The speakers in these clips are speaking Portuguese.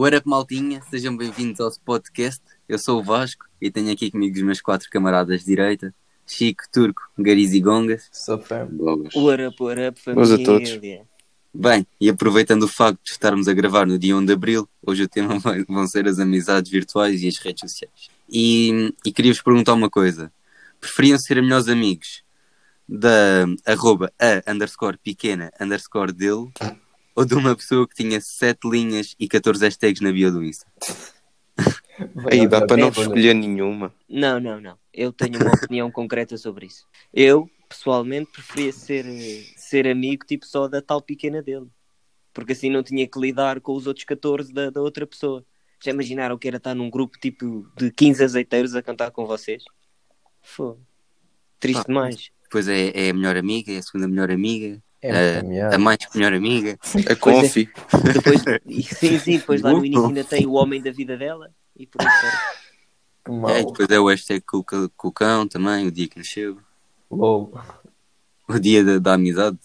What up, maltinha? Sejam bem-vindos ao podcast. Eu sou o Vasco e tenho aqui comigo os meus quatro camaradas de direita. Chico, Turco, Gariz e Gongas. Sou fã. What up, what up, família? Boas a todos. Bem, e aproveitando o facto de estarmos a gravar no dia 1 de Abril, hoje o tema vai- vão ser as amizades virtuais e as redes sociais. E, e queria-vos perguntar uma coisa. Preferiam ser melhores amigos da arroba a underscore pequena underscore dele ou de uma pessoa que tinha 7 linhas e 14 hashtags na bio do Insta? Aí dá para não escolher nenhuma. Não, não, não. Eu tenho uma opinião concreta sobre isso. Eu, pessoalmente, preferia ser, ser amigo tipo só da tal pequena dele. Porque assim não tinha que lidar com os outros 14 da, da outra pessoa. Já imaginaram que era estar num grupo tipo de 15 azeiteiros a cantar com vocês? Fogo. Triste Ah, demais. Depois é, é a melhor amiga, é a segunda melhor amiga, É, a meado. mais melhor amiga. A Confi. Depois, e- sim, sim, depois lá no início ainda tem o homem da vida dela e por aí. Que É, depois é o hashtag com, com o cão também, o dia que nasceu, LOL. o dia da, da amizade.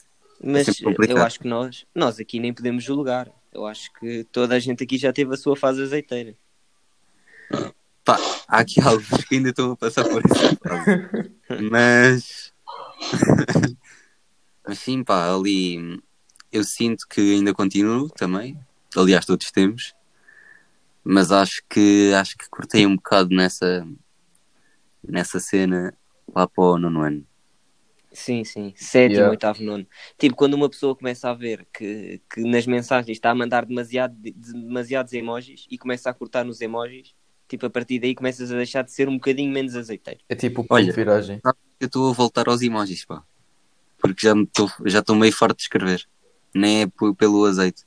Mas complicado. eu acho que nós, nós aqui nem podemos julgar. Eu acho que toda a gente aqui já teve a sua fase azeiteira. Pá, há aqui alguns que ainda estão a passar por essa fase. Mas. Mas sim, pá, ali eu sinto que ainda continuo também. Aliás, todos temos. Mas acho que acho que cortei um bocado nessa nessa cena lá para o nono ano. Sim, sim. Sétimo, Yeah. oitavo, nono. Tipo, quando uma pessoa começa a ver que, que nas mensagens está a mandar demasiado, de- demasiados emojis e começa a cortar nos emojis, tipo, a partir daí começas a deixar de ser um bocadinho menos azeiteiro. É tipo o ponto Olha. de viragem. Eu estou a voltar aos emojis, pá. Porque já estou já estou meio farto de escrever. Nem é pelo azeite.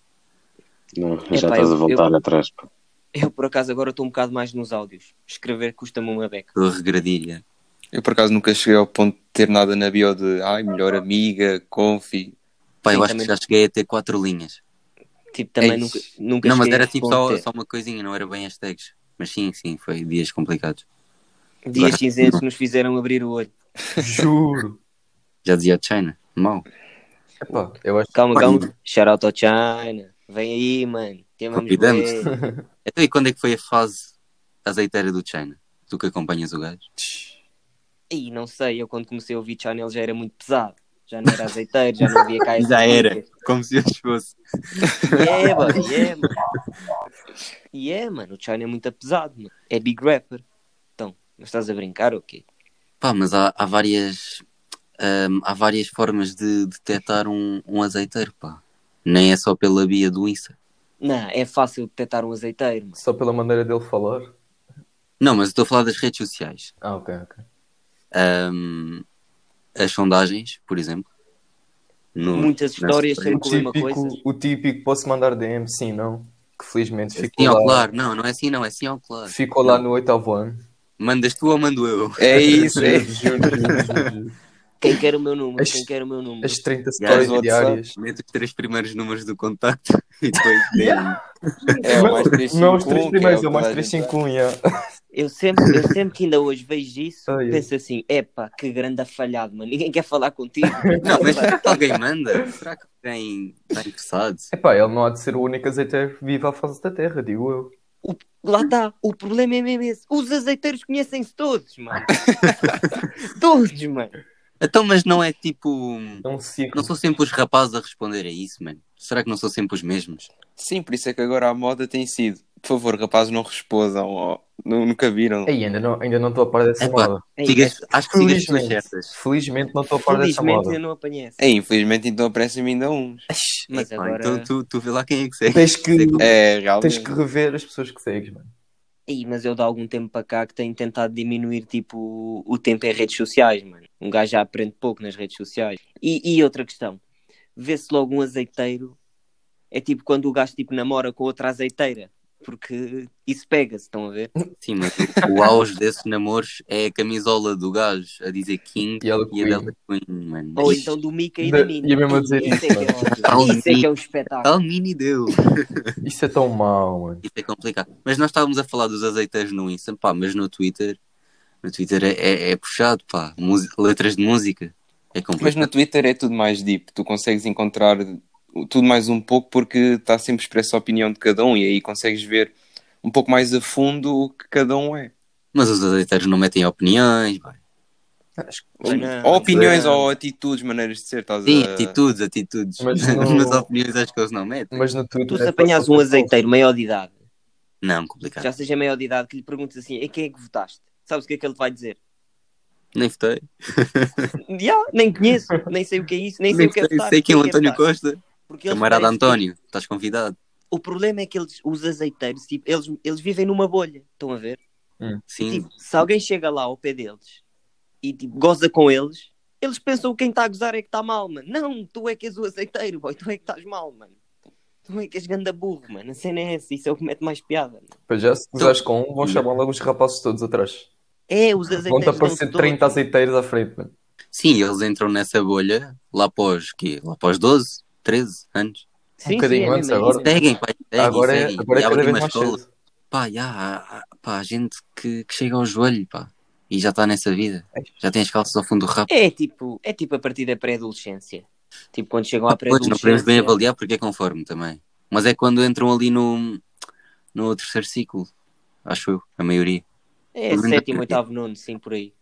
Não, Epá, já estás eu- a voltar eu- atrás. pá. Eu, por acaso, agora estou um bocado mais nos áudios. Escrever custa-me uma beca. Estou a regredir. já. Eu por acaso nunca cheguei ao ponto de ter nada na bio de ai, melhor amiga, Confi. Pá, eu Sim, acho também- que já cheguei a ter quatro linhas. Tipo, também Ei, nunca, nunca Não, mas era tipo só, só uma coisinha, não era bem hashtags. Mas sim, sim, foi dias complicados. Dias cinzentos nos fizeram abrir o olho. Juro. Já dizia China, mal. Epá, eu acho Calma, calma. Shout out ao China. Vem aí, mano. Te amamos Convidamos. Então, e quando é que foi a fase azeiteira do China? Tu que acompanhas o gajo? Ih, não sei. Eu quando comecei a ouvir China ele já era muito pesado. Já não era azeiteiro, já não havia cá essas Já era. Como se hoje fosse. Yeah, mano. Yeah, mano. Yeah, mano. O China é muito pesado, mano. É big rapper. Então, mas estás a brincar ou quê? Pá, mas há, há várias. Hum, há várias formas de detectar um, um azeiteiro, pá. Nem é só pela via do Insta. Não, é fácil detectar um azeiteiro, mano. só pela maneira dele falar. Não, mas eu estou a falar das redes sociais. Ah, ok, ok. Hum, as sondagens, por exemplo. No- Muitas histórias. O circulam uma coisa. o típico, posso mandar DM? Sim, não. Que felizmente ficou Sim, ao lá, claro. Não, não é assim, não. É sim ao claro. ficou lá no oitavo ano. Mandas tu ou mando eu? É isso, é. Juro, juro, juro. Quem quer o meu número? As- Quem quer o meu número? As 30 Yeah, stories WhatsApp. diárias. Mete os três primeiros números do contacto e depois DM. É o mais Não, os 351, três primeiros, é é o mais toda a gente 351, yeah. Eu sempre, eu sempre que ainda hoje vejo isso, Ai, ai. penso assim: epá, que grande afalhado, mano. Ninguém quer falar contigo. Não, mas será que alguém manda? Será que alguém está interessado? Epá, ele não há de ser o único azeiteiro vivo à face da terra, digo eu. O- lá está, o problema é mesmo esse. Os azeiteiros conhecem-se todos, mano. todos, mano. Então, mas não é tipo. É um ciclo. Não são sempre os rapazes a responder a isso, mano? Será que não são sempre os mesmos? Sim, por isso é que agora a moda tem sido. Por favor, rapazes, não respondam. ó. Nu- Nunca viram. Ei, ainda não, ainda não estou a par dessa Epá, moda. Ei, Sigas- acho que sigas certas. felizmente não estou a par dessa felizmente moda. eu não apanhei essa. É, infelizmente então aparecem-me ainda uns. Mas Epá, agora. Então tu, tu vê lá quem é que segue. Tens que, É, realmente. tens que rever as pessoas que segues, mano. Ei, mas eu de algum tempo para cá que tenho tentado diminuir tipo o tempo em redes sociais, mano. Um gajo já aprende pouco nas redes sociais. E, e outra questão, vê-se logo um azeiteiro. É tipo quando o gajo tipo namora com outra azeiteira. Porque isso pega-se, estão a ver? Sim, mas o, auge desses namoros é a camisola do gajo a dizer King E ela e a dela Queen, mano. Ou então do Mika e Da- da ia mesmo a dizer Isso é que é isso, mano. Isso é que é um espetáculo. Tal mini deu. Isso é tão mau, mano. Isso é complicado. Mas nós estávamos a falar dos azeiteiros no Insta, pá, mas no Twitter, no Twitter é, é, é puxado, pá. Letras de música. É Mas complicado. no Twitter é tudo mais deep. Tu consegues encontrar tudo mais um pouco porque está sempre expressa a opinião de cada um e aí consegues ver um pouco mais a fundo o que cada um é. Mas os azeiteiros não metem opiniões, vai. Acho que- Mas não, ou opiniões é- ou atitudes, maneiras de ser, estás Sim, a... atitudes, atitudes. Mas Mas, não- opiniões acho que eles não metem. Mas no Twitter Tu se é apanhas um azeiteiro maior de idade, Não, complicado. já seja maior de idade, que lhe perguntes assim, em quem é que votaste? Sabes o que é que ele te vai dizer? Nem votei. Já, nem conheço, nem sei o que é isso, nem sei Nem o que é sei, votar. sei quem é o sei António. Costa. Porque eles Camarada parecem- António, estás convidado. O problema é que eles, os azeiteiros, tipo, eles, eles vivem numa bolha, estão a ver? Sim. Tipo, se alguém chega lá ao pé deles e tipo, goza com eles, eles pensam que quem está a gozar é que está mal, mano. Não, tu é que és o azeiteiro, boy, tu é que estás mal, mano. Tu é que és ganda burro, mano. A cena é essa, isso é o que mete mais piada. Mano. Pois já, se gozares com um, vão chamar logo os rapazes todos atrás. É, os azeiteiros. Vão-te aparecer todos. 30 azeiteiros à frente, mano. Sim, eles entram nessa bolha lá após, quê? Lá após 12, 13 anos. Sim, bocadinho sim, é antes agora. é. Seguem, pá, seguem, Agora é, seguem. agora é E cada abrem vez mais escola. cedo. Pá, já, pá, há gente que, que chega ao joelho, pá. E já está nessa vida. Já tem as calças ao fundo do rabo. É tipo, é tipo a partir da pré-adolescência. Tipo, quando chegam à Pois, não podemos bem pré-adolescência. avaliar porque é conforme também. Mas é quando entram ali no, no terceiro ciclo. Acho eu, a maioria. É, sétimo, oitavo, nono, sim, por aí.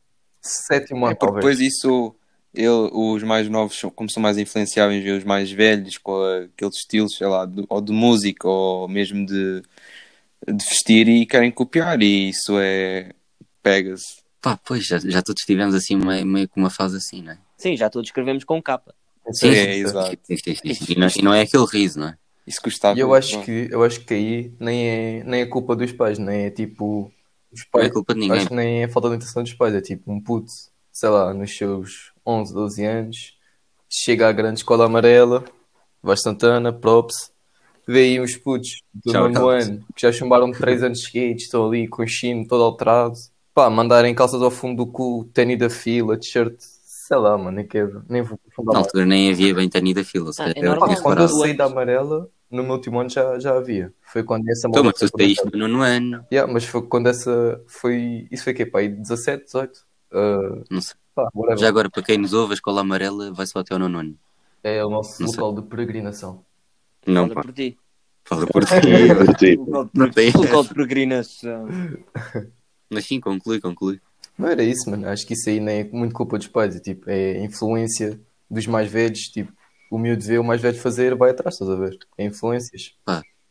Sétimo É ano, porque depois isso, ele, os mais novos, como são mais influenciáveis, e os mais velhos, com aqueles estilos, sei lá, de, ou de música, ou mesmo de, de vestir, e querem copiar, e isso é. pega-se. Pá, pois, já, já todos tivemos assim meio, meio com uma fase assim, não é? Sim, já todos escrevemos com capa. Sim, É, sim. exato. Sim, sim, sim, sim. E, não, e não é aquele riso, não é? Isso custava. E eu acho que, eu acho que aí nem é, nem é culpa dos pais, nem é tipo. Os Não é pais, culpa de ninguém. acho que nem é falta de intenção dos pais, é tipo um puto, sei lá, nos seus 11, 12 anos, chega à grande escola amarela, vai Santana, props, vê aí uns putos do Shout nono ano que já chumbaram 3 anos seguidos, estão ali com o chino todo alterado, pá, mandarem calças ao fundo do cu, tênis da fila, t-shirt, sei lá, mano, nem quero, nem vou Na aprofundar mais. altura nem havia bem tani da fila. se Ah, é normal, Pá, quando eu saí da amarela, no meu último ano já, já havia. Foi quando essa Então, moda mas tu foi saíste no nono ano. Yeah, mas foi quando essa foi. Isso foi o quê? Pá, aí 17, 18? Uh, Não sei. pá. Já agora, para quem nos ouve, a escola amarela vai só até ao nono ano. É o nosso Não sei. local de peregrinação. Não, Fala pá. por ti. Fala por ti. Local Não tem. de- local de peregrinação. Mas sim, conclui, conclui. Não era isso, mano. Acho que isso aí nem é muito culpa dos pais. É tipo, é influência dos mais velhos. Tipo, o miúdo vê o mais velho fazer, vai atrás, estás a ver? É influências.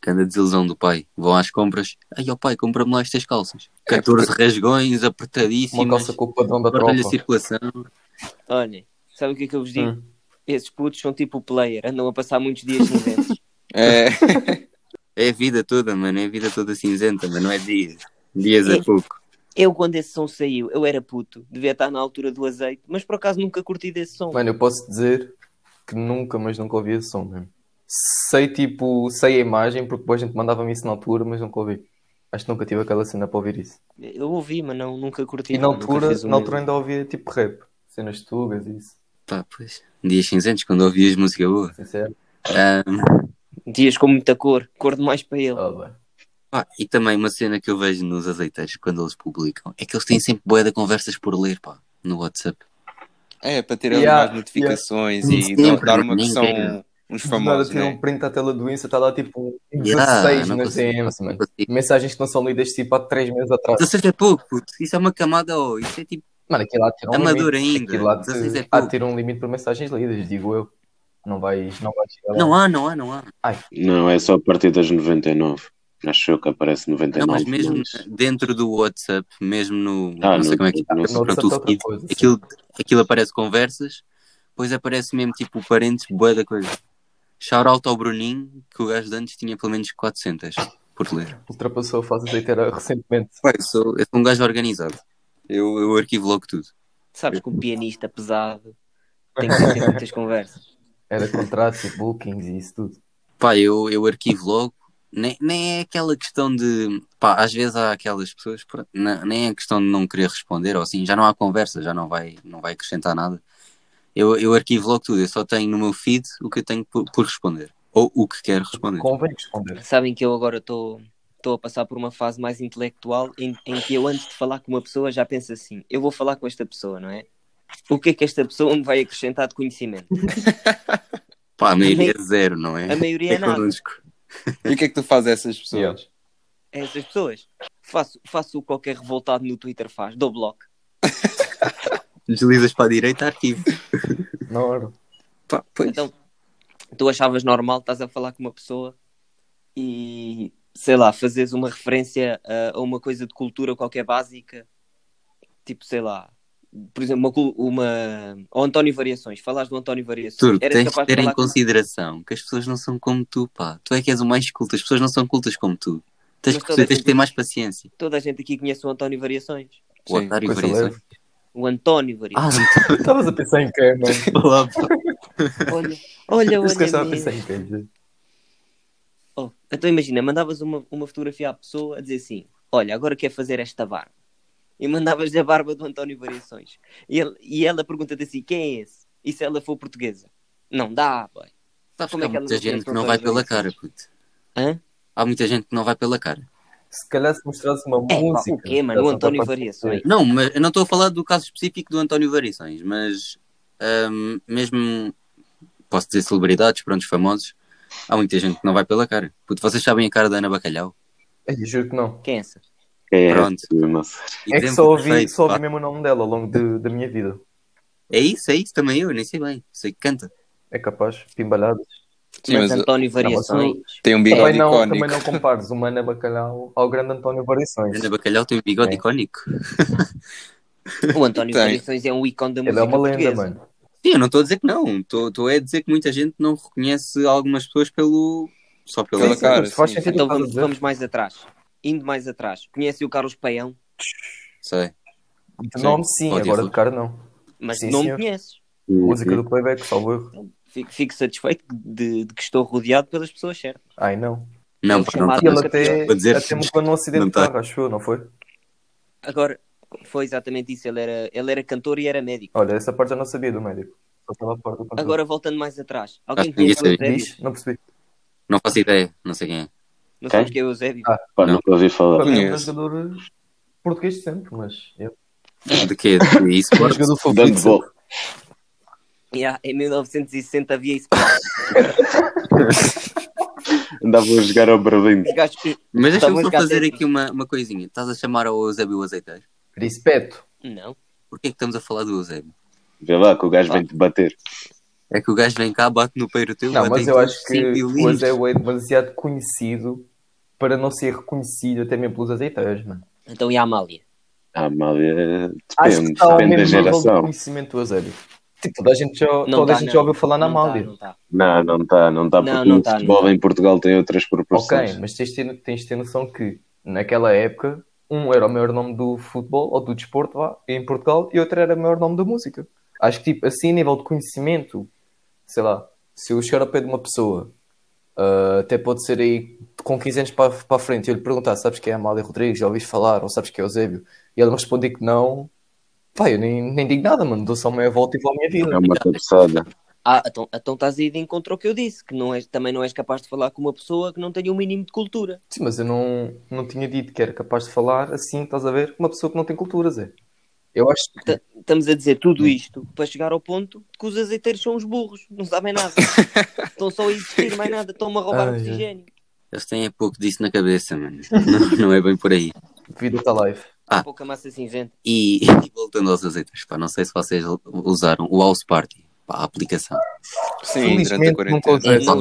Cada desilusão do pai. Vão às compras. Ai, ó pai, compra-me lá estas calças. 14 rasgões, Uma apertadíssimas. calça com o padrão da Olha a tropa. circulação. Olhem, sabe o que é que eu vos digo? Hum. Esses putos são tipo o player, andam a passar muitos dias cinzentos. É, É a vida toda, mano. É a vida toda cinzenta, mas não é dias. Dias é É. pouco. Eu, quando esse som saiu, eu era puto, devia estar na altura do azeite, mas por acaso nunca curti desse som. Mano, eu posso dizer que nunca, mas nunca ouvi esse som mesmo. Sei, tipo, sei a imagem, porque depois a gente mandava-me isso na altura, mas nunca ouvi. Acho que nunca tive aquela cena para ouvir isso. Eu ouvi, mas não, nunca curti. E na altura, na altura ainda ouvia tipo rap, cenas tugas e isso. Pá, pois. Dias cinzentos, quando ouvias música boa. Sincero. Ahm, Dias com muita cor, cor demais para ele. Ah, pá, e também uma cena que eu vejo nos azeiteiros quando eles publicam é que eles têm sempre boia de conversas por ler, pá, no WhatsApp. é para ter ali Yeah, mais notificações yeah. e dar- Sempre, dar uma que são. Uns Do nada famosos, tira um né? print à tela do Insta, está lá tipo um Yeah, 16 não nas DMs, não mano. consigo. Mensagens que não são lidas tipo há 3 meses atrás. 16 é pouco, puto. Isso é uma camada, oh. Isso é tipo Mano, aquilo lá tira um Amador limite. ainda. Aquilo lá 16 é te- há tira um limite para mensagens lidas, digo eu. Não vais, não vais chegar lá. Não há, não há, não há. Não, é só a partir das 99. Acho eu que aparece Não, 99. mas mesmo mas- dentro do WhatsApp, mesmo no. Ah, não sei no- como é que no- é. No Pronto, WhatsApp é feed, aquilo, aquilo aparece conversas, depois aparece mesmo tipo parentes, boa da coisa. Shout out ao Bruninho, que o gajo de antes tinha pelo menos 400 por ler. Ultrapassou a fase azeiteira recentemente. Pá, eu, sou, eu sou um gajo organizado. Eu, eu arquivo logo tudo. Sabes que um pianista pesado tem que ter muitas conversas. Era contratos e bookings e isso tudo. Pá, eu, eu arquivo logo. Nem, nem é aquela questão de. Pá, às vezes há aquelas pessoas. pronto, nem é questão de não querer responder ou assim. Já não há conversa, já não vai, não vai acrescentar nada. Eu, eu arquivo logo tudo. Eu só tenho no meu feed o que eu tenho por, por responder. Ou o que quero responder. Convém responder. Sabem que eu agora estou estou a passar por uma fase mais intelectual em, em que eu antes de falar com uma pessoa já penso assim, eu vou falar com esta pessoa, não é? O que é que esta pessoa me vai acrescentar de conhecimento? Pá, a maioria é zero, não é? A maioria é nada. connosco. E o que é que tu fazes a essas pessoas? Yeah. É essas pessoas. Faço, faço o que qualquer revoltado no Twitter faz. Dou bloco. Deslizas para a direita, arquivo. Na hora. Pá, pois. Então, tu achavas normal, estás a falar com uma pessoa e, sei lá, fazes uma referência a, a uma coisa de cultura qualquer básica, tipo, sei lá, por exemplo, uma, uma... ao António Variações, falaste do António Variações, Tu eras tens de capaz de ter em consideração que as pessoas não são como tu, pá. Tu é que és o mais culto, as pessoas não são cultas como tu. Tens, que, tens de gente- ter mais paciência. Toda a gente aqui conhece o António Variações. O Sim, otário coisa variações. leve. O António Ah, Variações. não Estavas a pensar em quem, mano? Olha, olha, gajo estava a olha. pensar em quem? Oh, então imagina, mandavas uma, uma fotografia à pessoa a dizer assim: Olha, agora quer fazer esta barba. E mandavas-lhe a barba do António Variações. E, ele- e ela pergunta-te assim: Quem é esse? E se ela for portuguesa? Não dá, boy. Sabes Como é há que ela muita gente que não vai pela cara, puto. Hã? Há muita gente que não vai pela cara. Se calhar se mostrasse uma É, música. o quê, mano? O António Variações. Não, mas eu não estou a falar do caso específico do António Variações, mas ahm, mesmo posso dizer celebridades, prontos, famosos, há muita gente que não vai pela cara. Puto, vocês sabem a cara da Ana Bacalhau? Ei, juro que não. Quem é essa? É, Pronto. sei. É que só ouvi, perfeito, só ouvi pá. mesmo o nome dela ao longo de- da minha vida. É isso, é isso também eu, nem sei bem. Sei que canta. É capaz, pimbalhadas. Sim, mas mas António mas Variações. tem um bigode Também não, icónico. também não compares o Mana Bacalhau ao grande António Variações. Ana Bacalhau tem um bigode É. icónico. O António Tem. Variações é um ícone da Ele música é uma lenda, portuguesa. mano. Sim, eu não estou a dizer que não. Estou estou a dizer que muita gente não reconhece algumas pessoas pelo. só pela, Sim, cara, sim, Então o vamos, vamos mais atrás. Indo mais atrás. Conhece o Carlos Paião, Sei. De nome sim, pode agora de cara não. mas Sim, não senhor. me conheces. Música do playback, salvo erro. Fico, fico satisfeito de, de que estou rodeado pelas pessoas certas. Ai não. Não, pá, não chamado- E ele até, dizer- até morreu num acidente não de carro, acho eu, não foi? Agora, foi exatamente isso. Ele era, ele era cantor e era médico. Olha, essa parte já não sabia do médico. Agora, voltando mais atrás. Alguém conhece o. Eusébio? Não percebi. Não faço ideia, não sei quem é. Não Quem? sabes quem é o Eusébio? Ah. Pá, Não. nunca ouvi falar. Para mim é um jogador português de sempre, mas é De quê? De esportes? jogador favorito. Yeah, em 1960 havia isso. Andava a jogar ao Berlim. Gajos- Mas deixa-me a só fazer aqui uma, uma coisinha. Estás a chamar ao Eusébio o azeiteiro? Respeito. Não. Porquê é que estamos a falar do Eusébio? Vê lá que o gajo vem-te bater. É que o gajo vem cá, bate no peiro teu. Não, mas eu acho que o. Eusébio é demasiado conhecido para não ser reconhecido até mesmo pelos azeiteiros, mano. Então, e a Amália? Ah, Amália, Acho que depende, depende da mesmo nível de geração. conhecimento do Eusébio. Tipo, toda a gente já, Não toda a tá, gente não. já ouviu falar na Não tá, Amália. não tá. Não, não está, não está, Não, porque não o tá, não futebol tá. em Portugal tem outras Ok, proporções. mas tens de, ter, tens de ter noção que naquela época um era o maior nome do futebol ou do desporto lá, em Portugal e outro era o maior nome da música. Acho que tipo, assim a nível de conhecimento, sei lá, se eu chegar ao pé de uma pessoa, ah, até pode ser aí com 15 anos para, para a frente, e eu lhe perguntar, sabes quem é a Amália Rodrigues, já ouviste falar, ou sabes quem é o Eusébio? E ele me responder que não, pá, eu nem, nem digo nada, mano, dou só meia volta e vou à minha vida. É uma cabeçada. Ah, então, então estás aí de encontro ao que eu disse, que não és, também não és capaz de falar com uma pessoa que não tenha um mínimo de cultura. Sim, mas eu não, não tinha dito que era capaz de falar assim, estás a ver, com uma pessoa que não tem cultura, Zé. Eu acho que Ta- Estamos a dizer tudo isto para chegar ao ponto de que os azeiteiros são os burros, não sabem nada. estão só a existir, mais nada, estão-me a roubar Ai, oxigênio. Eles têm pouco disso na cabeça, mano. não, não é bem por aí. vida está live. Ah. Pouca massa cinzenta. E, e voltando aos azeites, pá, não sei se vocês usaram o House Party, pá, a aplicação. Sim, durante a quarentena. É, não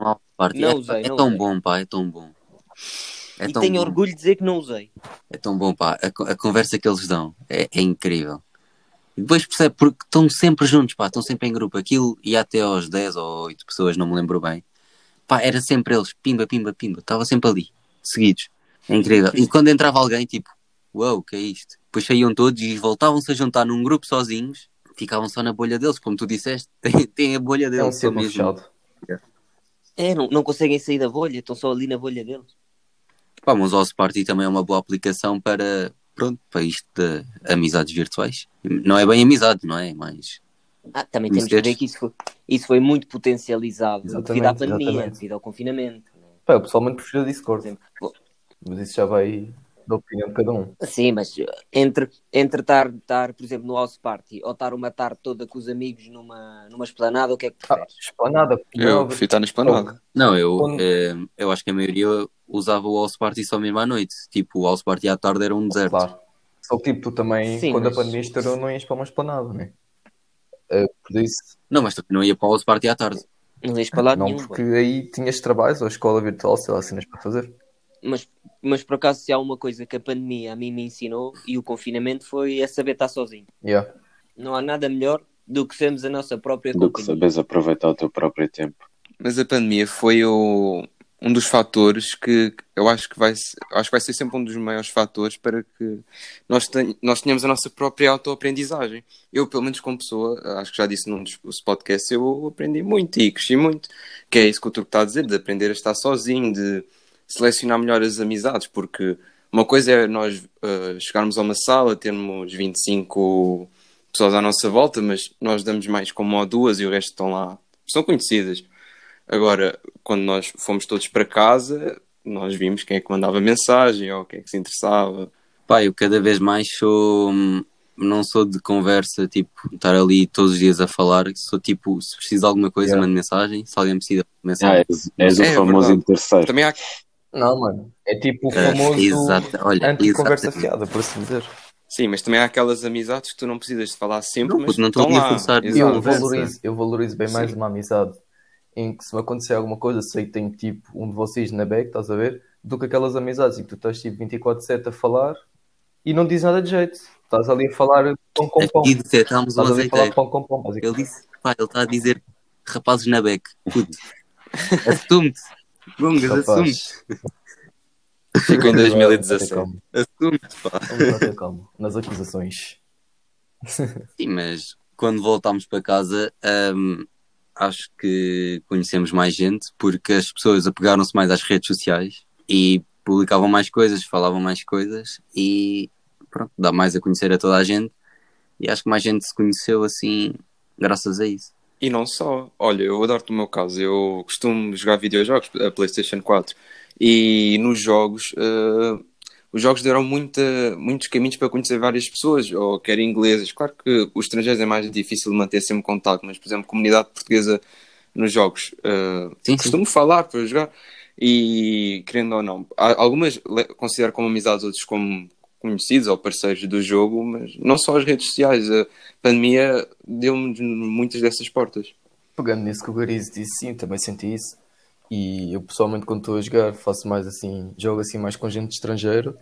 House Party, Não é, usei, é não tão usei. bom, pá, é tão bom. É e tão tenho bom. orgulho de dizer que não usei. É tão bom, pá. A, a conversa que eles dão é, é incrível. E depois percebe, porque estão sempre juntos, pá, estão sempre em grupo. Aquilo ia até aos 10 ou 8 pessoas, não me lembro bem. Pá, era sempre eles, pimba, pimba, pimba. Estava sempre ali, seguidos. É incrível. E quando entrava alguém, tipo, uau, que é isto? Depois saíam todos e voltavam-se a juntar num grupo sozinhos, ficavam só na bolha deles, como tu disseste, tem, tem a bolha É um deles. círculo fechado. É, não, não conseguem sair da bolha, estão só ali na bolha deles. Pá, mas o Party também é uma boa aplicação para, pronto, para isto de amizades virtuais. Não é bem amizade, não é? Mas Ah, também temos que ver que isso foi, isso foi muito potencializado Exatamente, devido à pandemia, exatamente. devido ao confinamento. né? Pá, eu pessoalmente prefiro a Por Discord, exemplo, Bom, mas isso já vai da opinião de cada um. Sim, mas entre, entre estar, estar, por exemplo, no house party ou estar uma tarde toda com os amigos numa, numa esplanada, o que é que Ah, preferes? esplanada. Eu prefiro estar na esplanada. Não, eu, eh, eu acho que a maioria usava o House Party só mesmo à noite. Tipo, o House Party à tarde era um deserto. Claro. Só que tipo, tu também, Sim, quando mas- a pandemia estourou, não ias para uma esplanada, né? Uh, por isso, Não, mas também não ia para o House Party à tarde. Não ias para lado não, nenhum. porque aí tinhas trabalhos ou escola virtual, sei lá, cenas para fazer. Mas, mas por acaso, se há uma coisa que a pandemia a mim me ensinou e o confinamento foi é saber estar sozinho. Yeah. Não há nada melhor do que sermos a nossa própria Do que companhia. saberes aproveitar o teu próprio tempo. Mas a pandemia foi o- um dos fatores que eu acho que vai acho que vai ser sempre um dos maiores fatores para que nós, ten- nós tenhamos a nossa própria autoaprendizagem. Eu, pelo menos como pessoa, acho que já disse num dos dos podcasts, eu aprendi muito e cresci muito. Que é isso que o Turco está a dizer, de aprender a estar sozinho, de selecionar melhor as amizades, porque uma coisa é nós uh, chegarmos a uma sala, termos 25 pessoas à nossa volta, mas nós damos mais como uma ou duas e o resto estão lá, são conhecidas. Agora, quando nós fomos todos para casa, nós vimos quem é que mandava mensagem ou quem é que se interessava. Pá, eu cada vez mais sou. hum, Não sou de conversa, tipo, estar ali todos os dias a falar. Sou tipo, se precisa de alguma coisa, Yeah. mando mensagem. Se alguém precisa Ah, mensagem. és, és o É famoso verdade. interesseiro. Também há Não, mano. É tipo o Ah, famoso exato, olha, anti-conversa fiada, por assim dizer. Sim, mas também há aquelas amizades que tu não precisas de falar sempre, Não, mas porque não estão lá. forçar. Exato. Eu valorizo, eu valorizo bem mais Sim. uma amizade em que se me acontecer alguma coisa, sei que tenho tipo um de vocês na back, estás a ver? Do que aquelas amizades em que tu estás tipo 24-7 a falar e não diz nada de jeito. Estás ali a falar pão com pão. Aqui detectámos o Estás ali a falar azeiteiro. pão com pão, Ele disse, pá, ele está a dizer rapazes na beck. Puto. Assume-te. Gungas, assume-te. Rapaz, Fico em 2017. Calma, Assume-te, pá. Vamos lá ter calma nas acusações. Sim, mas quando voltámos para casa, hum, acho que conhecemos mais gente porque as pessoas apegaram-se mais às redes sociais e publicavam mais coisas, falavam mais coisas e pronto, dá mais a conhecer a toda a gente. E acho que mais gente se conheceu assim, graças a isso. E não só. Olha, eu adoro-te o meu caso. Eu costumo jogar videojogos, a PlayStation 4. E nos jogos, eh, os jogos deram muita, muitos caminhos para conhecer várias pessoas, ou quer ingleses. Claro que os estrangeiros é mais difícil de manter sempre contato, mas, por exemplo, comunidade portuguesa nos jogos, eh, Sim, sim. costumo falar para jogar. E, querendo ou não, algumas considero como amizades, outros como conhecidos ou parceiros do jogo, mas não só as redes sociais. A pandemia deu-nos muitas dessas portas. Pegando nisso que o Gariz disse, sim, também senti isso. E eu pessoalmente quando estou a jogar faço mais assim, jogo assim mais com gente estrangeira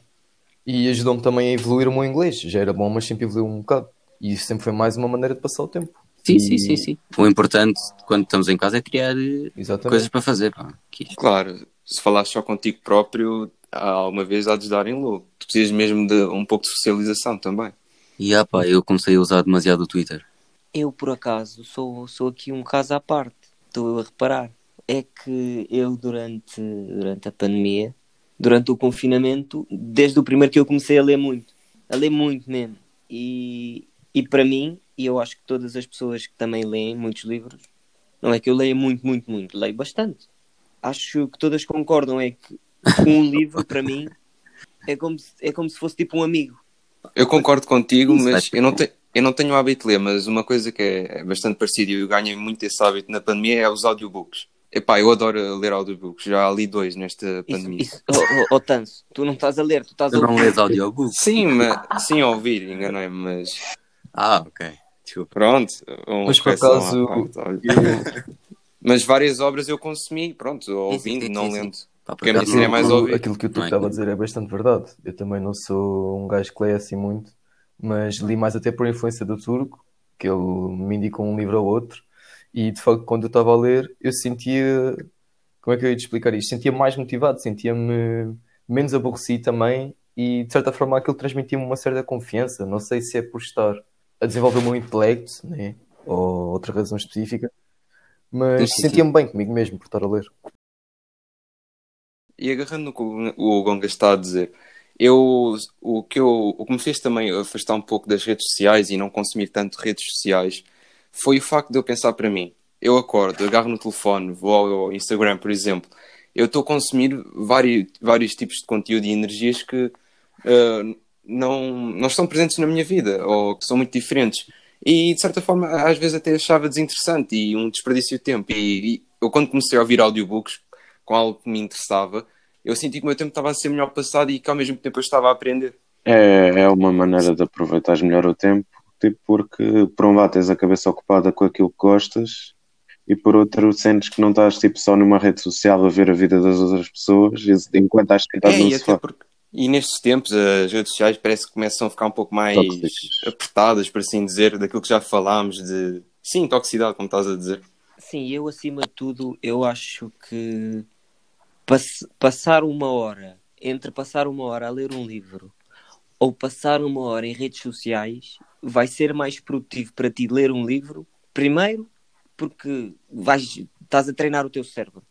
e ajudou-me também a evoluir o meu inglês. Já era bom, mas sempre evoluiu um bocado. E isso sempre foi mais uma maneira de passar o tempo. Sim, E- sim, sim, sim. O importante quando estamos em casa é criar eh, Exatamente. coisas para fazer. Pá. Claro, se falares só contigo próprio, há alguma vez há de dar em louco. Tu precisas mesmo de um pouco de socialização também. E ah, pá, eu comecei a usar demasiado o Twitter. Eu, por acaso, sou, sou aqui um caso à parte. Estou a reparar. É que eu, durante, durante a pandemia, durante o confinamento, desde o primeiro que eu comecei a ler muito. A ler muito mesmo. E, e para mim, e eu acho que todas as pessoas que também leem muitos livros, não é que eu leia muito, muito, muito, leio bastante. Acho que todas concordam é que um livro, para mim, é como, se, é como se fosse tipo um amigo. Eu concordo contigo, Isso, mas é. eu não, te, eu não tenho o hábito de ler, mas uma coisa que é bastante parecida e eu ganhei muito esse hábito na pandemia é os audiobooks. Epá, eu adoro ler audiobooks, já li dois nesta Isso, pandemia. isso, oh, oh, oh, Tanso, tu não estás a ler, tu estás a Tu não ouvir. lês audiobook? Sim, mas, sim, a ouvir, enganei-me, mas Ah, ok. Desculpa. pronto. uma Mas por acaso. Mas várias obras eu consumi, pronto, ouvindo, sim, não lendo. Pá, Porque acaso medicina é mais Aquilo- ouvir. Aquilo que o tu é? estava a dizer é bastante verdade. Eu também não sou um gajo que lê assim muito, mas li mais até por influência do turco, que ele me indicou um livro ou outro, e de facto, quando eu estava a ler, eu sentia. Como é que eu ia te explicar isto? Sentia mais motivado, sentia-me menos aborrecido também, e de certa forma aquilo transmitia-me uma certa confiança. Não sei se é por estar a desenvolver o meu intelecto, né? ou outra razão específica, mas sentia-me bem comigo mesmo por estar a ler. E agarrando no que o Gonga está a dizer, eu, o, que eu, o que me fez também afastar um pouco das redes sociais e não consumir tanto redes sociais foi o facto de eu pensar para mim. Eu acordo, agarro no telefone, vou ao Instagram, por exemplo. Eu estou a consumir vários, vários tipos de conteúdo e energias que uh, não, não estão presentes na minha vida ou que são muito diferentes. E de certa forma, às vezes até achava desinteressante e um desperdício de tempo. E, e eu, quando comecei a ouvir audiobooks com algo que me interessava, eu senti que o meu tempo estava a ser melhor passado e que ao mesmo tempo eu estava a aprender. É, é uma maneira de aproveitar melhor o tempo, tipo, porque por um lado tens a cabeça ocupada com aquilo que gostas e por outro sentes que não estás tipo, só numa rede social a ver a vida das outras pessoas enquanto estás sentado É, no e, até sofá. porque- e nestes tempos as redes sociais parece que começam a ficar um pouco mais Tóxicas. apertadas, por assim dizer, daquilo que já falámos de sim, toxicidade, como estás a dizer. Sim, eu acima de tudo, eu acho que pass- passar uma hora, entre passar uma hora a ler um livro ou passar uma hora em redes sociais, vai ser mais produtivo para ti ler um livro, primeiro, porque vais, estás a treinar o teu cérebro.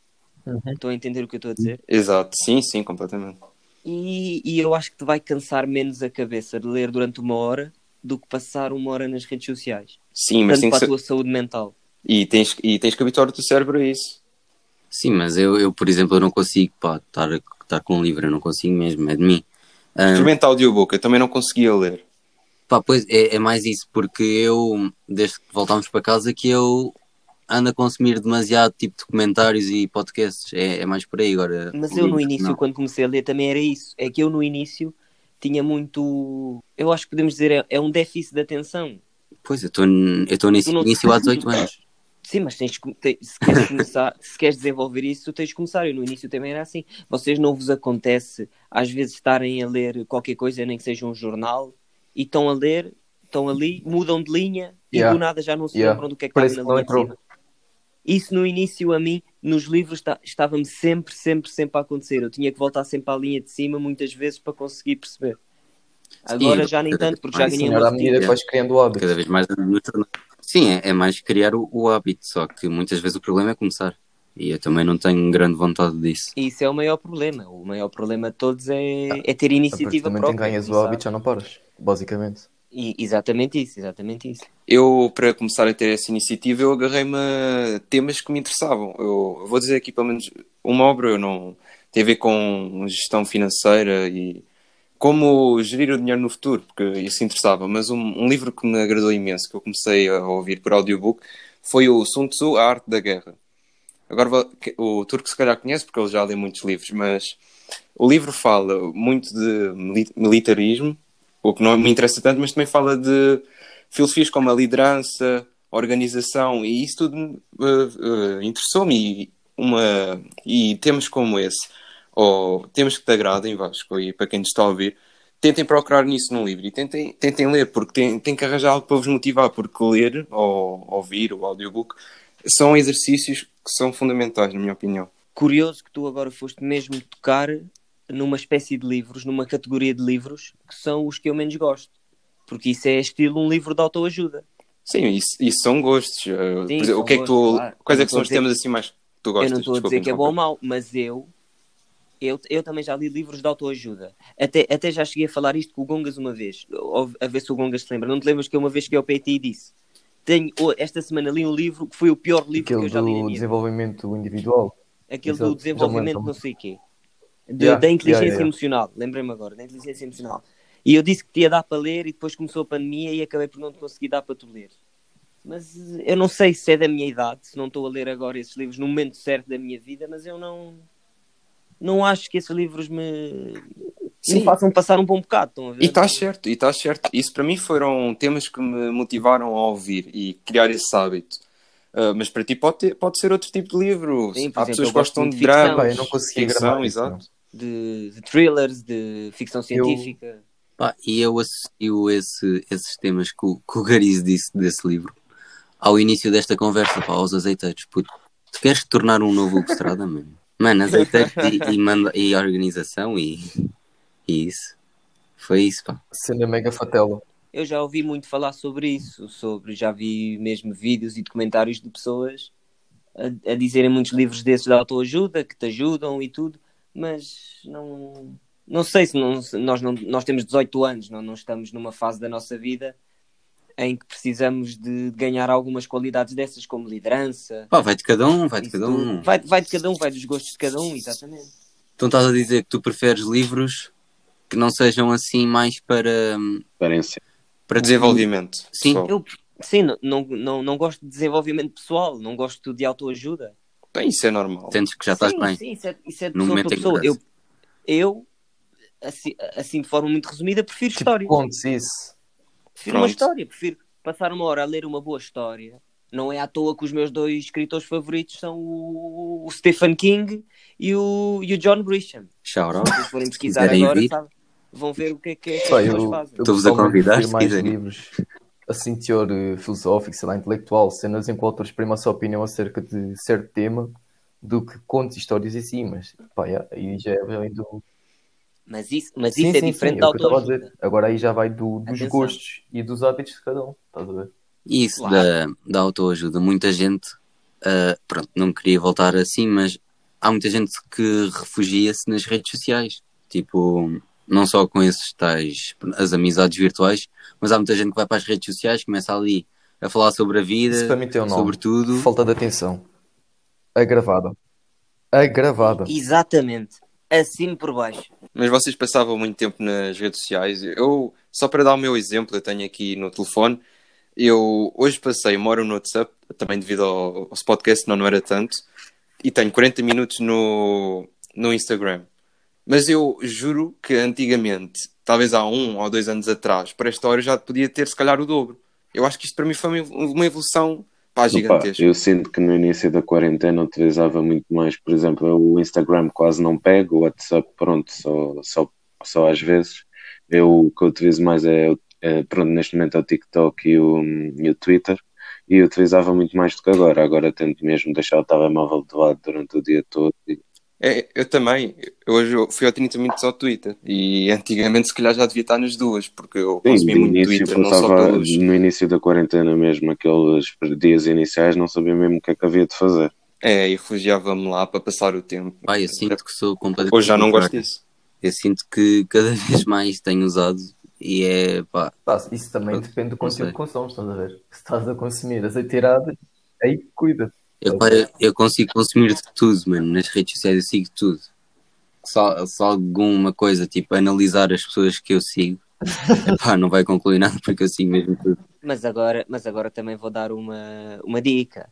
Uhum. Estão a entender o que eu estou a dizer? Exato, sim, sim, completamente. E, e eu acho que te vai cansar menos a cabeça de ler durante uma hora do que passar uma hora nas redes sociais. Sim, mas Tanto tem que para a ser... tua saúde mental. e, tens, e tens que habituar o teu cérebro a isso. Sim, mas eu, eu por exemplo, eu não consigo pá, estar, estar com um livro, eu não consigo mesmo, é de mim. Experimenta audiobook, eu também não conseguia ler. pá, pois é, é mais isso, porque eu, desde que voltámos para casa, que eu ando a consumir demasiado tipo de comentários e podcasts, é, é mais por aí agora. Mas eu no início, não. quando comecei a ler, também era isso. É que eu no início tinha muito. Eu acho que podemos dizer, é, é um déficit de atenção. Pois, eu estou eu estou nesse Tu não- início há 18 anos. Sim, mas tens, que- te- se, queres começar, se queres desenvolver isso, tu tens de começar. Eu no início também era assim. Vocês não vos acontece, às vezes, estarem a ler qualquer coisa, nem que seja um jornal, e estão a ler, estão ali, mudam de linha e Yeah. do nada já não se Yeah. lembram do que é que Parece estava na linha de cima. Isso no início, a mim, nos livros, está- estava-me sempre, sempre, sempre a acontecer. Eu tinha que voltar sempre à linha de cima, muitas vezes, para conseguir perceber. Agora eu- já nem tanto, porque já ganhei uma à medida que vais criando o hábito. Cada vez mais no jornal. Sim, é, é mais criar o, o hábito, só que muitas vezes o problema é começar. E eu também não tenho grande vontade disso. E isso é o maior problema. O maior problema de todos é, é ter iniciativa própria. ganhas o hábito já não paras, basicamente. E, exatamente isso, exatamente isso. Eu, para começar a ter essa iniciativa, eu agarrei-me a temas que me interessavam. Eu, eu vou dizer aqui, pelo menos, uma obra, eu não tem a ver com gestão financeira e como gerir o dinheiro no futuro, porque isso interessava. Mas um, um livro que me agradou imenso, que eu comecei a ouvir por audiobook, foi o Sun Tzu, A Arte da Guerra. Agora, o Turco se calhar conhece, porque ele já lê muitos livros, mas o livro fala muito de mili- militarismo, o que não me interessa tanto, mas também fala de filosofias como a liderança, organização, e isso tudo uh, uh, interessou-me. E, uma, e temas como esse, ou temas que te agradem, Vasco, e para quem nos está a ouvir, tentem procurar nisso num livro e tentem, tentem ler, porque tem, tem que arranjar algo para vos motivar, porque ler ou ouvir o audiobook são exercícios que são fundamentais, na minha opinião. Curioso que tu agora foste mesmo tocar numa espécie de livros, numa categoria de livros, que são os que eu menos gosto. Porque isso é estilo um livro de autoajuda. Sim, isso, isso são gostos. Uh, Sim, exemplo, são o que é que tu, claro. quais é que são os a temas assim mais que tu gostas? eu não estou a dizer que é bom ou mau, mas eu, eu, eu também já li livros de autoajuda. Até, até já cheguei a falar isto com o Gongas uma vez, a ver se o Gongas se lembra. Não te lembras que eu uma vez cheguei ao PT e disse: tenho, esta semana li um livro que foi o pior livro que Aquele eu já li na do desenvolvimento individual. Aquele Exato, do desenvolvimento já me lembro. não sei o quê. De- Yeah, da inteligência yeah, yeah. emocional. Lembrei-me agora, da inteligência emocional. E eu disse que ia dar para ler e depois começou a pandemia e acabei por não te conseguir dar para tu ler. Mas eh, eu não sei se é da minha idade, se não estou a ler agora esses livros no momento certo da minha vida, mas eu não não acho que esses livros me, Sim. me façam passar um bom bocado. Estão a ver? E está certo, e está certo. Isso para mim foram temas que me motivaram a ouvir e criar esse hábito. Uh, mas para ti pode, ter- pode ser outro tipo de livro. Sim, Há exemplo, pessoas eu que gostam de de drama. Eu não consegui ficção, gravar isso, exato. de, de thrillers, de ficção científica. Pá, e eu associo esse, esses temas que o, que o Gariz disse desse livro ao início desta conversa, pá, aos azeiteiros. Puto, tu queres te tornar um novo Hugo Estrada, mano? Mano, azeiteiros e, e, manda- e organização e, e isso. Foi isso, pá. Cena mega fatela. Eu já ouvi muito falar sobre isso, sobre já vi mesmo vídeos e documentários de pessoas a, a dizerem muitos livros desses de autoajuda que te ajudam e tudo, mas não, não sei se, não, se nós, não, nós temos 18 anos, não, não estamos numa fase da nossa vida em que precisamos de ganhar algumas qualidades dessas, como liderança. Pá, vai de cada um, vai de cada um. Vai, vai de cada um, vai dos gostos de cada um, exatamente. Então estás a dizer que tu preferes livros que não sejam assim mais para, Experiência. para Desenvolvimento. Sim. pessoal. Eu, sim, não, não, não, não gosto de desenvolvimento pessoal, não gosto de autoajuda. Bem, isso é normal. Sentes que já estás sim, bem. Sim, isso é, isso é de No pessoa pessoa. Eu, eu assim, assim, de forma muito resumida, prefiro Tipo, história. contos, isso. Prefiro uma Pronto. história, prefiro passar uma hora a ler uma boa história. Não é à toa que os meus dois escritores favoritos são o, o Stephen King e o, e o John Grisham. Shout out. Se vocês forem pesquisar agora, sabe, vão ver o que é que, é que eu, fazem. Estou-vos a convidar, prefiro se mais quiserem. livros assim, teor eh, filosófico, sei lá, intelectual, cenas em que o autor exprime a sua opinião acerca de certo tema, do que contos e histórias em si, mas pá, yeah, aí já é do... Mas isso, mas Sim, isso é sim, diferente sim, da é o que eu estava a autoajuda. dizer. Agora aí já vai do- dos Atenção. gostos e dos hábitos de cada um, estás a ver? Isso Claro. da, da autoajuda. Muita gente, ah, pronto, não queria voltar assim, mas há muita gente que refugia-se nas redes sociais. Tipo, não só com esses tais, as amizades virtuais, mas há muita gente que vai para as redes sociais, começa ali a falar sobre a vida, Isso para mim tem um nome. sobre tudo. Falta de atenção. Agravada. Agravada. Exatamente. Assino por baixo. Mas vocês passavam muito tempo nas redes sociais. Eu, só para dar o meu exemplo, eu tenho aqui no telefone. Eu hoje passei uma hora no WhatsApp, também devido ao, ao podcast, não, não era tanto. E tenho 40 minutos no, no Instagram. Mas eu juro que antigamente, talvez há um ou dois anos atrás, para esta hora já podia ter se calhar o dobro. Eu acho que isto para mim foi uma evolução pá, Opa, gigantesca. eu sinto que no início da quarentena utilizava muito mais, por exemplo, o Instagram quase não pego, o WhatsApp, pronto, só, só, só às vezes. Eu, o que eu utilizo mais é, é, pronto, neste momento é o TikTok e o, e o Twitter, e utilizava muito mais do que agora. Agora tento mesmo deixar o telemóvel de lado durante o dia todo. E, É, eu também. Hoje eu fui ao 30 minutos ao Twitter e antigamente se calhar já devia estar nas duas, porque eu sim, consumi muito início Twitter, não só pelos. no início da quarentena mesmo, aqueles dias iniciais, não sabia mesmo o que é que havia de fazer. É, e refugiava-me lá para passar o tempo. Pá, eu sinto que sou completamente. Hoje já não gosto disso. Eu sinto que cada vez mais tenho usado e é pá, Pá, isso também depende do conteúdo que consomes, estás a ver? Se estás a consumir azeiteiradas, aí cuida. Eu, eu consigo consumir de tudo, mano. Nas redes sociais eu sigo tudo. Só, só alguma coisa, tipo, analisar as pessoas que eu sigo, pá, não vai concluir nada porque eu sigo mesmo tudo. Mas agora, mas agora também vou dar uma, uma dica.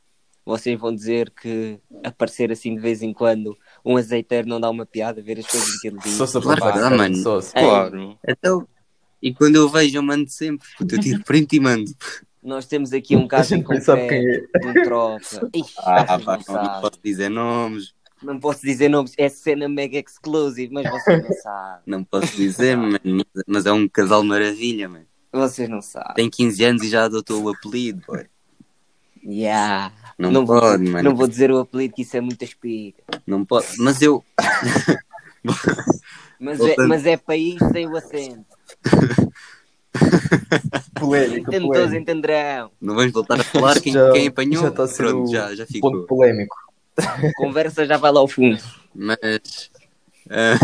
Vocês vão dizer que aparecer assim de vez em quando um azeiteiro não dá uma piada ver as coisas que ele diz. Só se Claro dá, mano. só. Claro. Então, e quando eu vejo, eu mando sempre, puto, eu tiro print e mando. Nós temos aqui um caso em sabe concreto, quem é. um tropa. Ixi, Ah, pá, não não, não posso dizer nomes, Não posso dizer nomes, é cena mega exclusive, mas vocês não sabem. não posso dizer, mano, mas é um casal maravilha, mano. Vocês não sabem. Tem 15 anos e já adotou o apelido, boy. Yeah. Não, vou, pode, dizer- mano. não vou dizer o apelido que isso é muita espiga. Não pode. Mas eu. Mas é, mas é país sem o acento. Polémico, Entendo, todos polémico. entenderão. Não vamos voltar a falar quem, Já- quem apanhou. já está a ser Pronto, o já, já ficou. Ponto polémico. A conversa já vai lá ao fundo. Mas ah,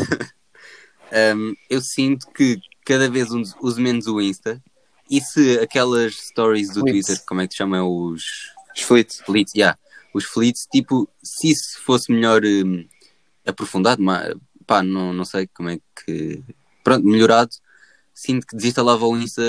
ahm, eu sinto que cada vez uso, menos o Insta. E se aquelas stories do Fleets. Twitter, como é que se chamam? Os Os flites. fleets, yeah, os fleets, tipo, se isso fosse melhor hum, aprofundado, mas, pá, não, não sei como é que. Pronto, melhorado, sinto que desinstalava o Insta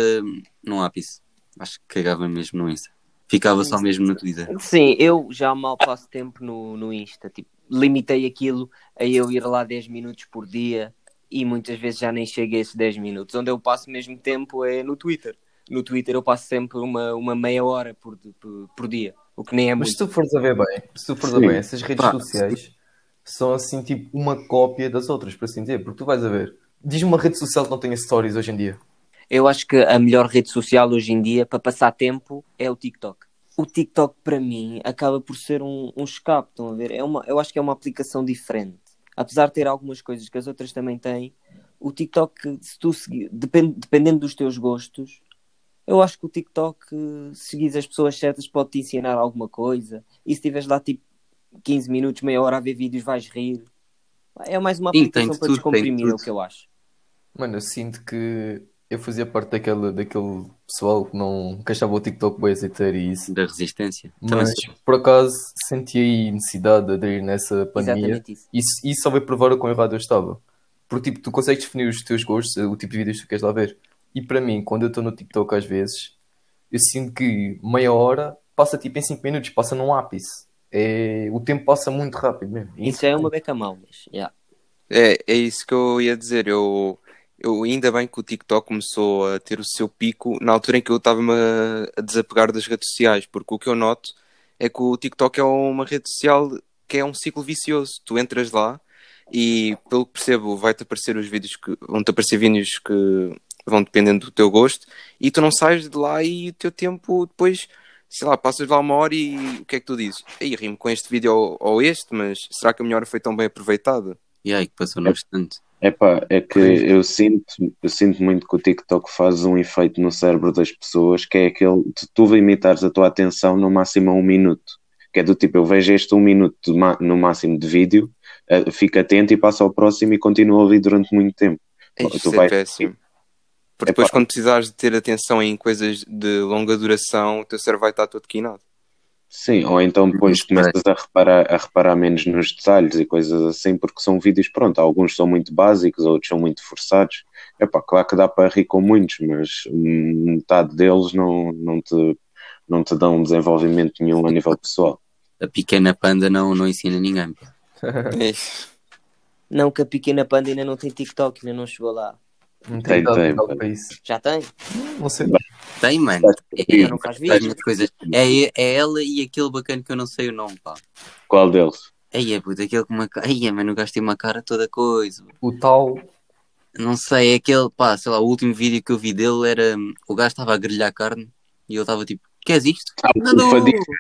num ápice. Acho que cagava mesmo no Insta. Ficava só mesmo no Twitter. Sim, eu já mal passo tempo no, no Insta. Tipo, limitei aquilo a eu ir lá 10 minutos por dia e muitas vezes já nem chego a esses 10 minutos. Onde eu passo mesmo tempo é no Twitter. No Twitter eu passo sempre uma, uma meia hora por, por, por dia, o que nem é Mas se muito. tu fores a ver bem, se tu fores a ver bem, essas redes Pá. sociais são assim tipo uma cópia das outras, por assim dizer. Porque tu vais a ver, diz-me uma rede social que não tenha stories hoje em dia. Eu acho que a melhor rede social hoje em dia para passar tempo é o TikTok. O TikTok para mim acaba por ser um, um escape, estão a ver? É uma, eu acho que é uma aplicação diferente. Apesar de ter algumas coisas que as outras também têm, o TikTok, se tu seguir, depend, dependendo dos teus gostos, eu acho que o TikTok, se seguires as pessoas certas, pode te ensinar alguma coisa. E se estiveres lá tipo 15 minutos, meia hora a ver vídeos, vais rir. É mais uma aplicação para tudo, descomprimir, é o que eu acho. Mano, eu sinto que eu fazia parte daquele, daquele pessoal que não que achava o TikTok bem azeiteiro e isso. Da resistência. Também Mas sou. por acaso senti aí necessidade de aderir nessa pandemia. Exatamente isso. Isso, isso só veio provar o quão errado eu estava. Porque tipo, tu consegues definir os teus gostos, o tipo de vídeos que tu queres lá ver. E para mim, quando eu estou no TikTok às vezes, eu sinto que meia hora passa tipo em 5 minutos, passa num ápice. É... O tempo passa muito rápido mesmo. Isso é uma beca mal, mas. Yeah. É, é isso que eu ia dizer. Eu, eu ainda bem que o TikTok começou a ter o seu pico na altura em que eu estava-me a, desapegar das redes sociais, porque o que eu noto é que o TikTok é uma rede social que é um ciclo vicioso. Tu entras lá e, pelo que percebo, vai-te aparecer os vídeos que vão-te aparecer vídeos que vão dependendo do teu gosto e tu não sais de lá e o teu tempo depois, sei lá, passas lá uma hora e o que é que tu dizes? Aí rimo com este vídeo ou, ou este, mas será que a minha hora foi tão bem aproveitada? E aí, que passou no instante. Epá, é que eu sinto, eu sinto muito que o TikTok faz um efeito no cérebro das pessoas, que é aquele de tu limitares a tua atenção no máximo a um minuto. Que é do tipo, eu vejo este um minuto no máximo de vídeo, eh, fico atento e passo ao próximo e continuo ali durante muito tempo. Isso Tu é vais- péssimo. Porque Epá. depois, quando precisares de ter atenção em coisas de longa duração, o teu cérebro vai estar todo quinado. Sim, ou então depois Isso começas a reparar, a reparar menos nos detalhes e coisas assim, porque são vídeos, pronto, alguns são muito básicos, outros são muito forçados. Epá, claro que dá para rir com muitos, mas metade deles não, não, te, não te dão desenvolvimento nenhum a nível pessoal. A pequena panda não, não ensina ninguém. pá. É. Não que a pequena panda ainda não tem TikTok, ainda não chegou lá. Não Tem, tem tem. Já tem? Não sei. Tem, mano. É, não faz vídeo. coisas. É, é ela e aquele bacana que eu não sei o nome, pá. Qual deles? Aí é puta, aquele com uma cara. Aí é, mano, o gajo tem uma cara toda coisa. O tal. Não sei, é aquele, pá, sei lá, o último vídeo que eu vi dele era. O gajo estava a grelhar carne e eu estava tipo, queres isto? Ah, o Não, fadista.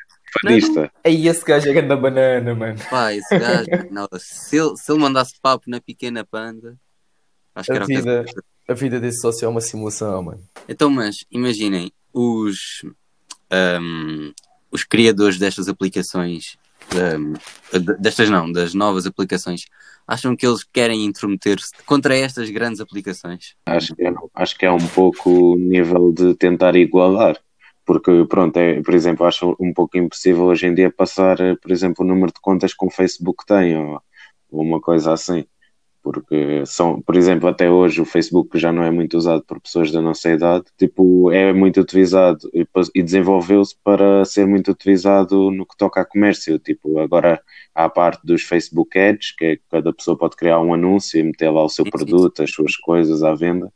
fadista. Aí esse gajo é grande da banana, mano. Pá, esse gajo, não, se, ele, se ele mandasse papo na pequena panda, acho que A era o que vida, a vida desse sócio é uma simulação, mano. Então, mas imaginem, os, ahm, os criadores destas aplicações, de- destas não, das novas aplicações, acham que eles querem intrometer-se contra estas grandes aplicações? Acho que, é, acho que é um pouco o nível de tentar igualar. Porque, pronto, é, por exemplo, acho um pouco impossível hoje em dia passar, por exemplo, o número de contas que o Facebook tem, ou, ou uma coisa assim. Porque são, por exemplo, até hoje o Facebook já não é muito usado por pessoas da nossa idade, tipo, é muito utilizado e, desenvolveu-se para ser muito utilizado no que toca a comércio. Tipo, agora há a parte dos Facebook Ads, que é que cada pessoa pode criar um anúncio e meter lá o seu produto, as suas coisas à venda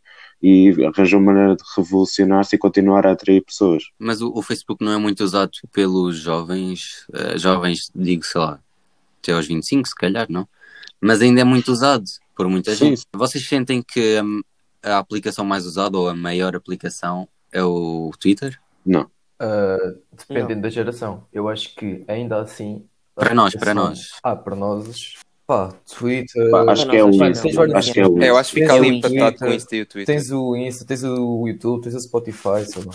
e arranjou uma maneira de revolucionar-se e continuar a atrair pessoas. Mas o, o Facebook não é muito usado pelos jovens, eh, jovens, digo, sei lá, até aos 25, se calhar, não? Mas ainda é muito usado por muita Sim, gente. Vocês sentem que hum, a aplicação mais usada ou a maior aplicação é o Twitter? Não. Uh, dependendo da geração. Eu acho que ainda assim. Para nós, para nós. Ah, para nós. Pá, Twitter. Pá, acho que é o Insta. Acho que é o É, eu Insta. acho que fica ali o empatado com o Twitter, Insta e o Twitter. Tens o Insta, tens o YouTube, tens o Spotify, sei lá.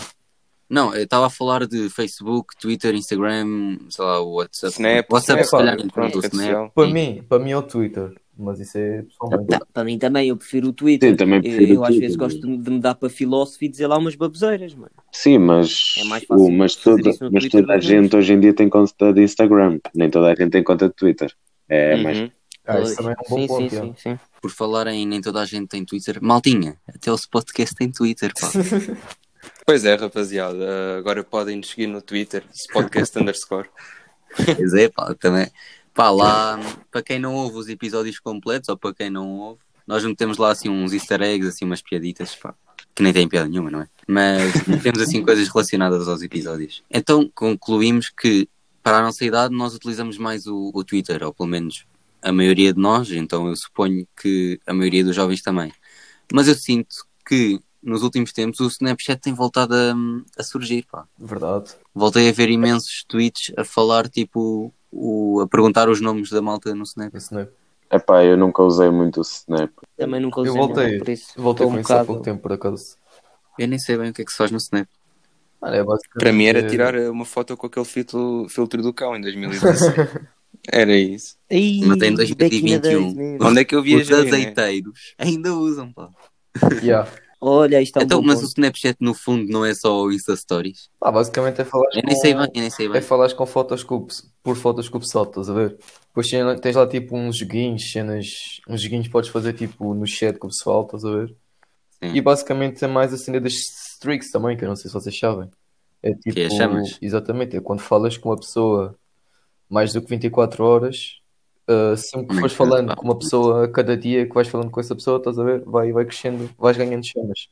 Não, eu estava a falar de Facebook, Twitter, Instagram, sei lá, o WhatsApp. Snap, WhatsApp, Snap, se calhar, pronto, conta o Snap. Para mim, para mim é o Twitter. Mas isso é pessoalmente. Tá, para mim também, eu prefiro o Twitter. Sim, também Eu- prefiro o eu às Twitter, vezes mas- gosto de me dar para filósofo e dizer lá umas baboseiras, mano. Sim, mas, É mais fácil o, mas, toda, mas Twitter toda a gente hoje em dia tem conta de Instagram, nem toda a gente tem conta de Twitter. É Uhum. mais Ah, isso também é um bom sim, ponto. sim, sim, sim. Por falar em nem toda a gente tem Twitter, maltinha, até o podcast tem Twitter, pá. Pois é, rapaziada. Agora podem nos seguir no Twitter, podcast underscore. Pois é, pá, também. Pá, lá, para quem não ouve os episódios completos, ou para quem não ouve, nós metemos lá assim uns easter eggs, assim umas piaditas, pá, que nem têm piada nenhuma, não é? Mas metemos assim coisas relacionadas aos episódios. Então concluímos que, para a nossa idade, nós utilizamos mais o, o Twitter, ou pelo menos a maioria de nós, então eu suponho que a maioria dos jovens também. Mas eu sinto que nos últimos tempos o Snapchat tem voltado a, a surgir, pá Verdade. voltei a ver imensos tweets a falar, tipo, o, a perguntar os nomes da malta no Snap. É. Epá, eu nunca usei muito o Snap. Também nunca Eu usei voltei. nada, por isso. Voltei com um isso há pouco tempo, por acaso. Eu nem sei bem o que é que se faz no Snap. Mano, é basicamente- Para mim era tirar uma foto com aquele filtro, filtro do cão em 2016. era isso. Ih, Mas em back in the 2021. days mesmo. Onde é que eu Os viajei? né? azeiteiros ainda usam, pá. Yeah. Olha, isto é um Então, bom mas o ponto. Snapchat no fundo não é só o Insta Stories. Ah, basicamente é falar Eu nem sei bem, eu nem sei É bem. falar com fotos com, por fotos com o pessoal, estás a ver? Depois tem- tens lá tipo uns joguinhos, cenas, uns joguinhos que podes fazer tipo no chat com o pessoal, estás a ver? Sim. E basicamente é mais a cena das streaks também, que eu não sei se vocês sabem. É tipo, Que é chamas? exatamente, é quando falas com uma pessoa mais do que 24 horas, uh, sempre que Como é fores que- falando com uma pessoa, cada dia que vais falando com essa pessoa, estás a ver? Vai, vai crescendo, vais ganhando chamas.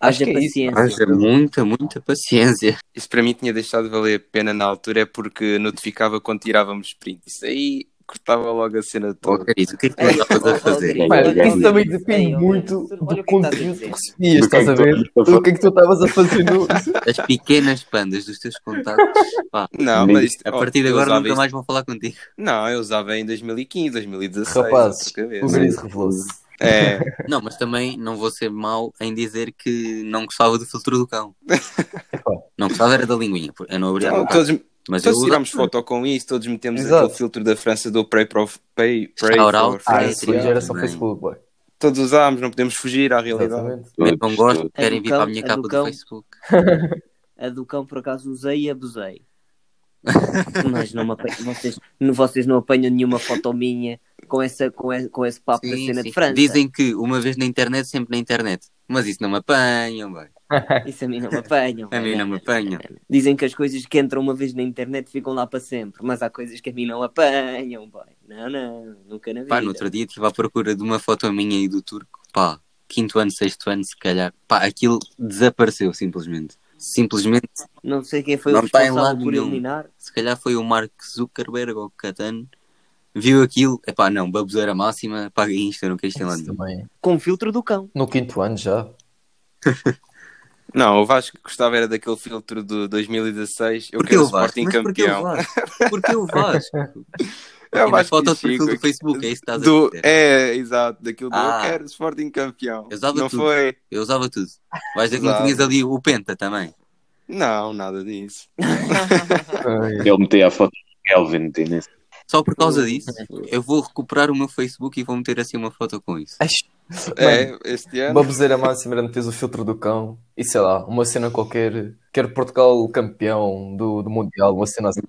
Haja que é paciência. Haja muita, muita paciência. Isso para mim tinha deixado de valer a pena na altura é porque notificava quando tirávamos print. Isso aí cortava logo a cena Oh, toda. Carice, o que é que tu estavas a fazer? Isso também depende muito do o é conteúdo que recebias, é estás a ver? Do que é que tu estavas a fazer no. As pequenas pandas dos teus contactos, pá, Não, mas isto, a oh, partir de agora nunca isto- mais vão falar contigo. Não, eu usava em 2015, 2016. Rapazes, o. Gris revelou-se. É, Não, mas também não vou ser mau em dizer que não gostava do filtro do cão. Não gostava era da linguinha, eu não abria a então, boca. todos, Mas eu todos tirámos usava. foto com isso, todos metemos Exato. aquele filtro da França do Pray, Prof, pray, pray for out. Ah, É, isso triângulo geração também. Facebook, boy. Todos usámos, não podemos fugir à realidade. Exatamente. Metam Todos, gosto, querem do vir para a minha a do capa do cão. Facebook. A do cão, por acaso, usei e abusei. Mas não apanho, vocês, vocês não apanham nenhuma foto minha com, essa, com, esse, com esse papo da Sim, cena sim. de França. Dizem que uma vez na internet, sempre na internet. Mas isso não me apanham, bem. Isso a mim não me apanham. A mim não me apanham. Dizem que as coisas que entram uma vez na internet ficam lá para sempre, mas há coisas que a mim não apanham, boy. Não, não, nunca na vida. Pá, no outro dia estive à procura de uma foto minha e do turco. Pá, quinto ano, sexto ano, se calhar. Pá, aquilo desapareceu simplesmente. Simplesmente, Não sei quem foi Não o está em responsável por nenhum. eliminar. se calhar foi o Mark Zuckerberg ou o Catano. Viu aquilo, epá, não, baboseira máxima, paga isto, não Isso nenhum. também. Com o filtro do cão. No quinto ano já. Não, o Vasco gostava era daquele filtro de 2016. Eu Porquê quero o Vasco? Sporting Mas campeão. Vasco? Porquê o Vasco? É o Vasco foto perfil Chico, do Facebook, é isso que estás a do, dizer. É, exato, daquilo do Ah. eu quero Sporting campeão. Eu usava não tudo. foi? Eu usava tudo. Vais dizer que não tinhas ali o Penta também. Não, nada disso. Ele metia a foto do Kelvin Diniz. Só por causa disso, eu vou recuperar o meu Facebook e vou meter assim uma foto com isso. É, este ano. Baboseira máxima era meteres o filtro do cão e sei lá, uma cena qualquer. Quero Portugal campeão do, do Mundial, uma cena assim.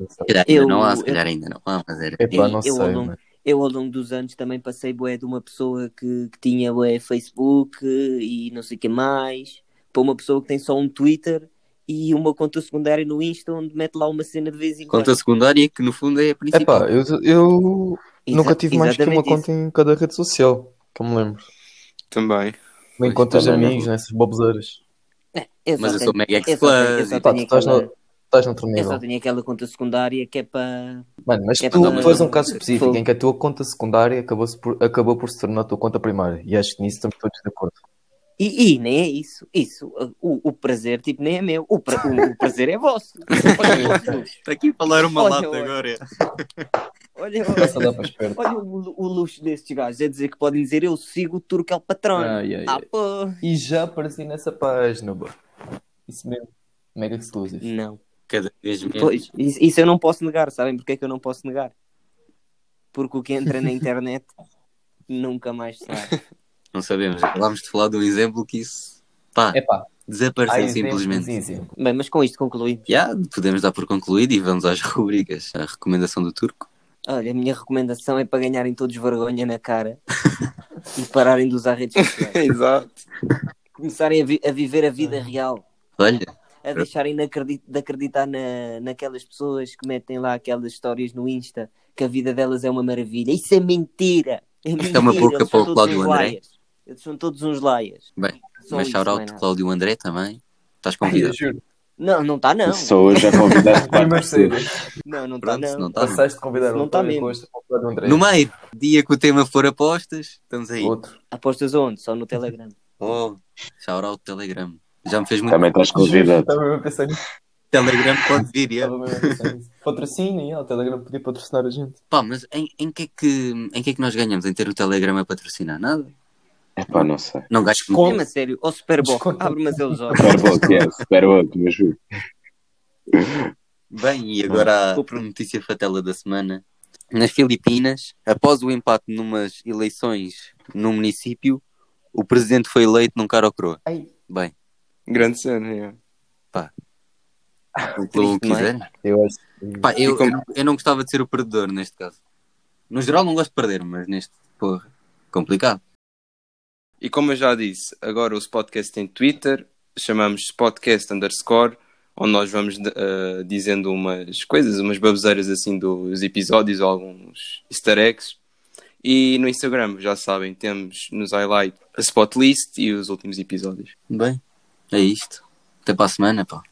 Eu- não há, se calhar ainda não há, mas era. Epá, não Eu- sei, eu mano. Eu, ao longo dos anos, também passei bué de uma pessoa que, que tinha bué Facebook e não sei o que mais, para uma pessoa que tem só um Twitter e uma conta secundária no Insta onde mete lá uma cena de vez em quando. Conta secundária que no fundo é a principal. Epá, eu, eu Exa- nunca tive mais que uma exatamente conta em cada rede social, que eu me lembro. Também. Nem Pois, contas de amigos, nessas baboseiras. isso. É, Mas eu sou mega eu só tenho- eu ex só Pá, tu tenho estás, aquela- no, estás noutro eu só nível. tenho aquela conta secundária que é para. Mano, mas É tu, és um caso específico em que a tua conta secundária acabou, por, acabou por se tornar a tua conta primária. E acho que nisso estamos todos de acordo. E, e nem é isso. Isso, o, o prazer, tipo, nem é meu. O, pra- o- o prazer é vosso. Olha, o vosso luxo. Está aqui a falar uma Olha, lata olha. agora. olha, Passa olha, esperto. olha o, o luxo destes gajos. É dizer que podem dizer eu sigo o Turco El Patrão. Ai, ai, Ah, pô. E já apareci nessa página, boy. Isso mesmo. Mega exclusive. Não. Cada vez menos. Pois, isso, isso eu não posso negar. Sabem porque é que eu não posso negar? Porque o que entra na internet nunca mais sai. Não sabemos. Acabámos de falar de um exemplo que isso, pá, Epá, desapareceu simplesmente. Bem, mas com isto concluímos. Já, podemos dar por concluído e vamos às rubricas. A recomendação do turco. Olha, a minha recomendação é para ganharem todos vergonha na cara e pararem de usar redes sociais. Exato. Começarem a, vi- a viver a vida real. Olha, A deixarem de, acredi- de acreditar na, naquelas pessoas que metem lá aquelas histórias no Insta que a vida delas é uma maravilha. Isso é mentira. É mentira. é uma boca para o Cláudio André. Eles são todos uns laias. bem, Só mas shout não é out nada. Cláudio André também. Estás Ai, convidado. juro. Não, não está não. Só hoje a convidar. Não, não está não não. está. Passaste de convidar Não o tá mesmo. Costa para falar do André. No meio, dia que o tema for apostas, estamos aí. Outro. Apostas onde? Só no Telegram. Oh, shout out Telegram. Já me fez muito. Também estás convidado. Estava mesmo a pensar nisso. Telegram pode vir, é. Estava mesmo a pensar nisso. Patrocínio, já, o Telegram podia patrocinar a gente. Pá, mas em, em, que é que, em que é que nós ganhamos em ter o Telegram a patrocinar? Nada. Epá, não sei. Não gasto Com- a sério, ao Superboc, Desconto. abre mas eles olhos. Superbook, é, Superbook, mas juro. Bem, e agora a Compro. notícia fatela da semana. Nas Filipinas, após o empate numas eleições num município, o presidente foi eleito num cara ou croa. Bem, Grande cena, é. o que é? quiserem. eu acho Pá, eu, como- eu, não- eu não gostava de ser o perdedor neste caso. No geral não gosto de perder, mas neste, porra, complicado. E como eu já disse, agora o podcast tem Twitter, chamamos podcast underscore, onde nós vamos uh, dizendo umas coisas, umas baboseiras assim dos episódios, ou alguns easter eggs. E no Instagram, já sabem, temos nos highlight a spot list e os últimos episódios. Bem, é isto. Até para a semana, pá.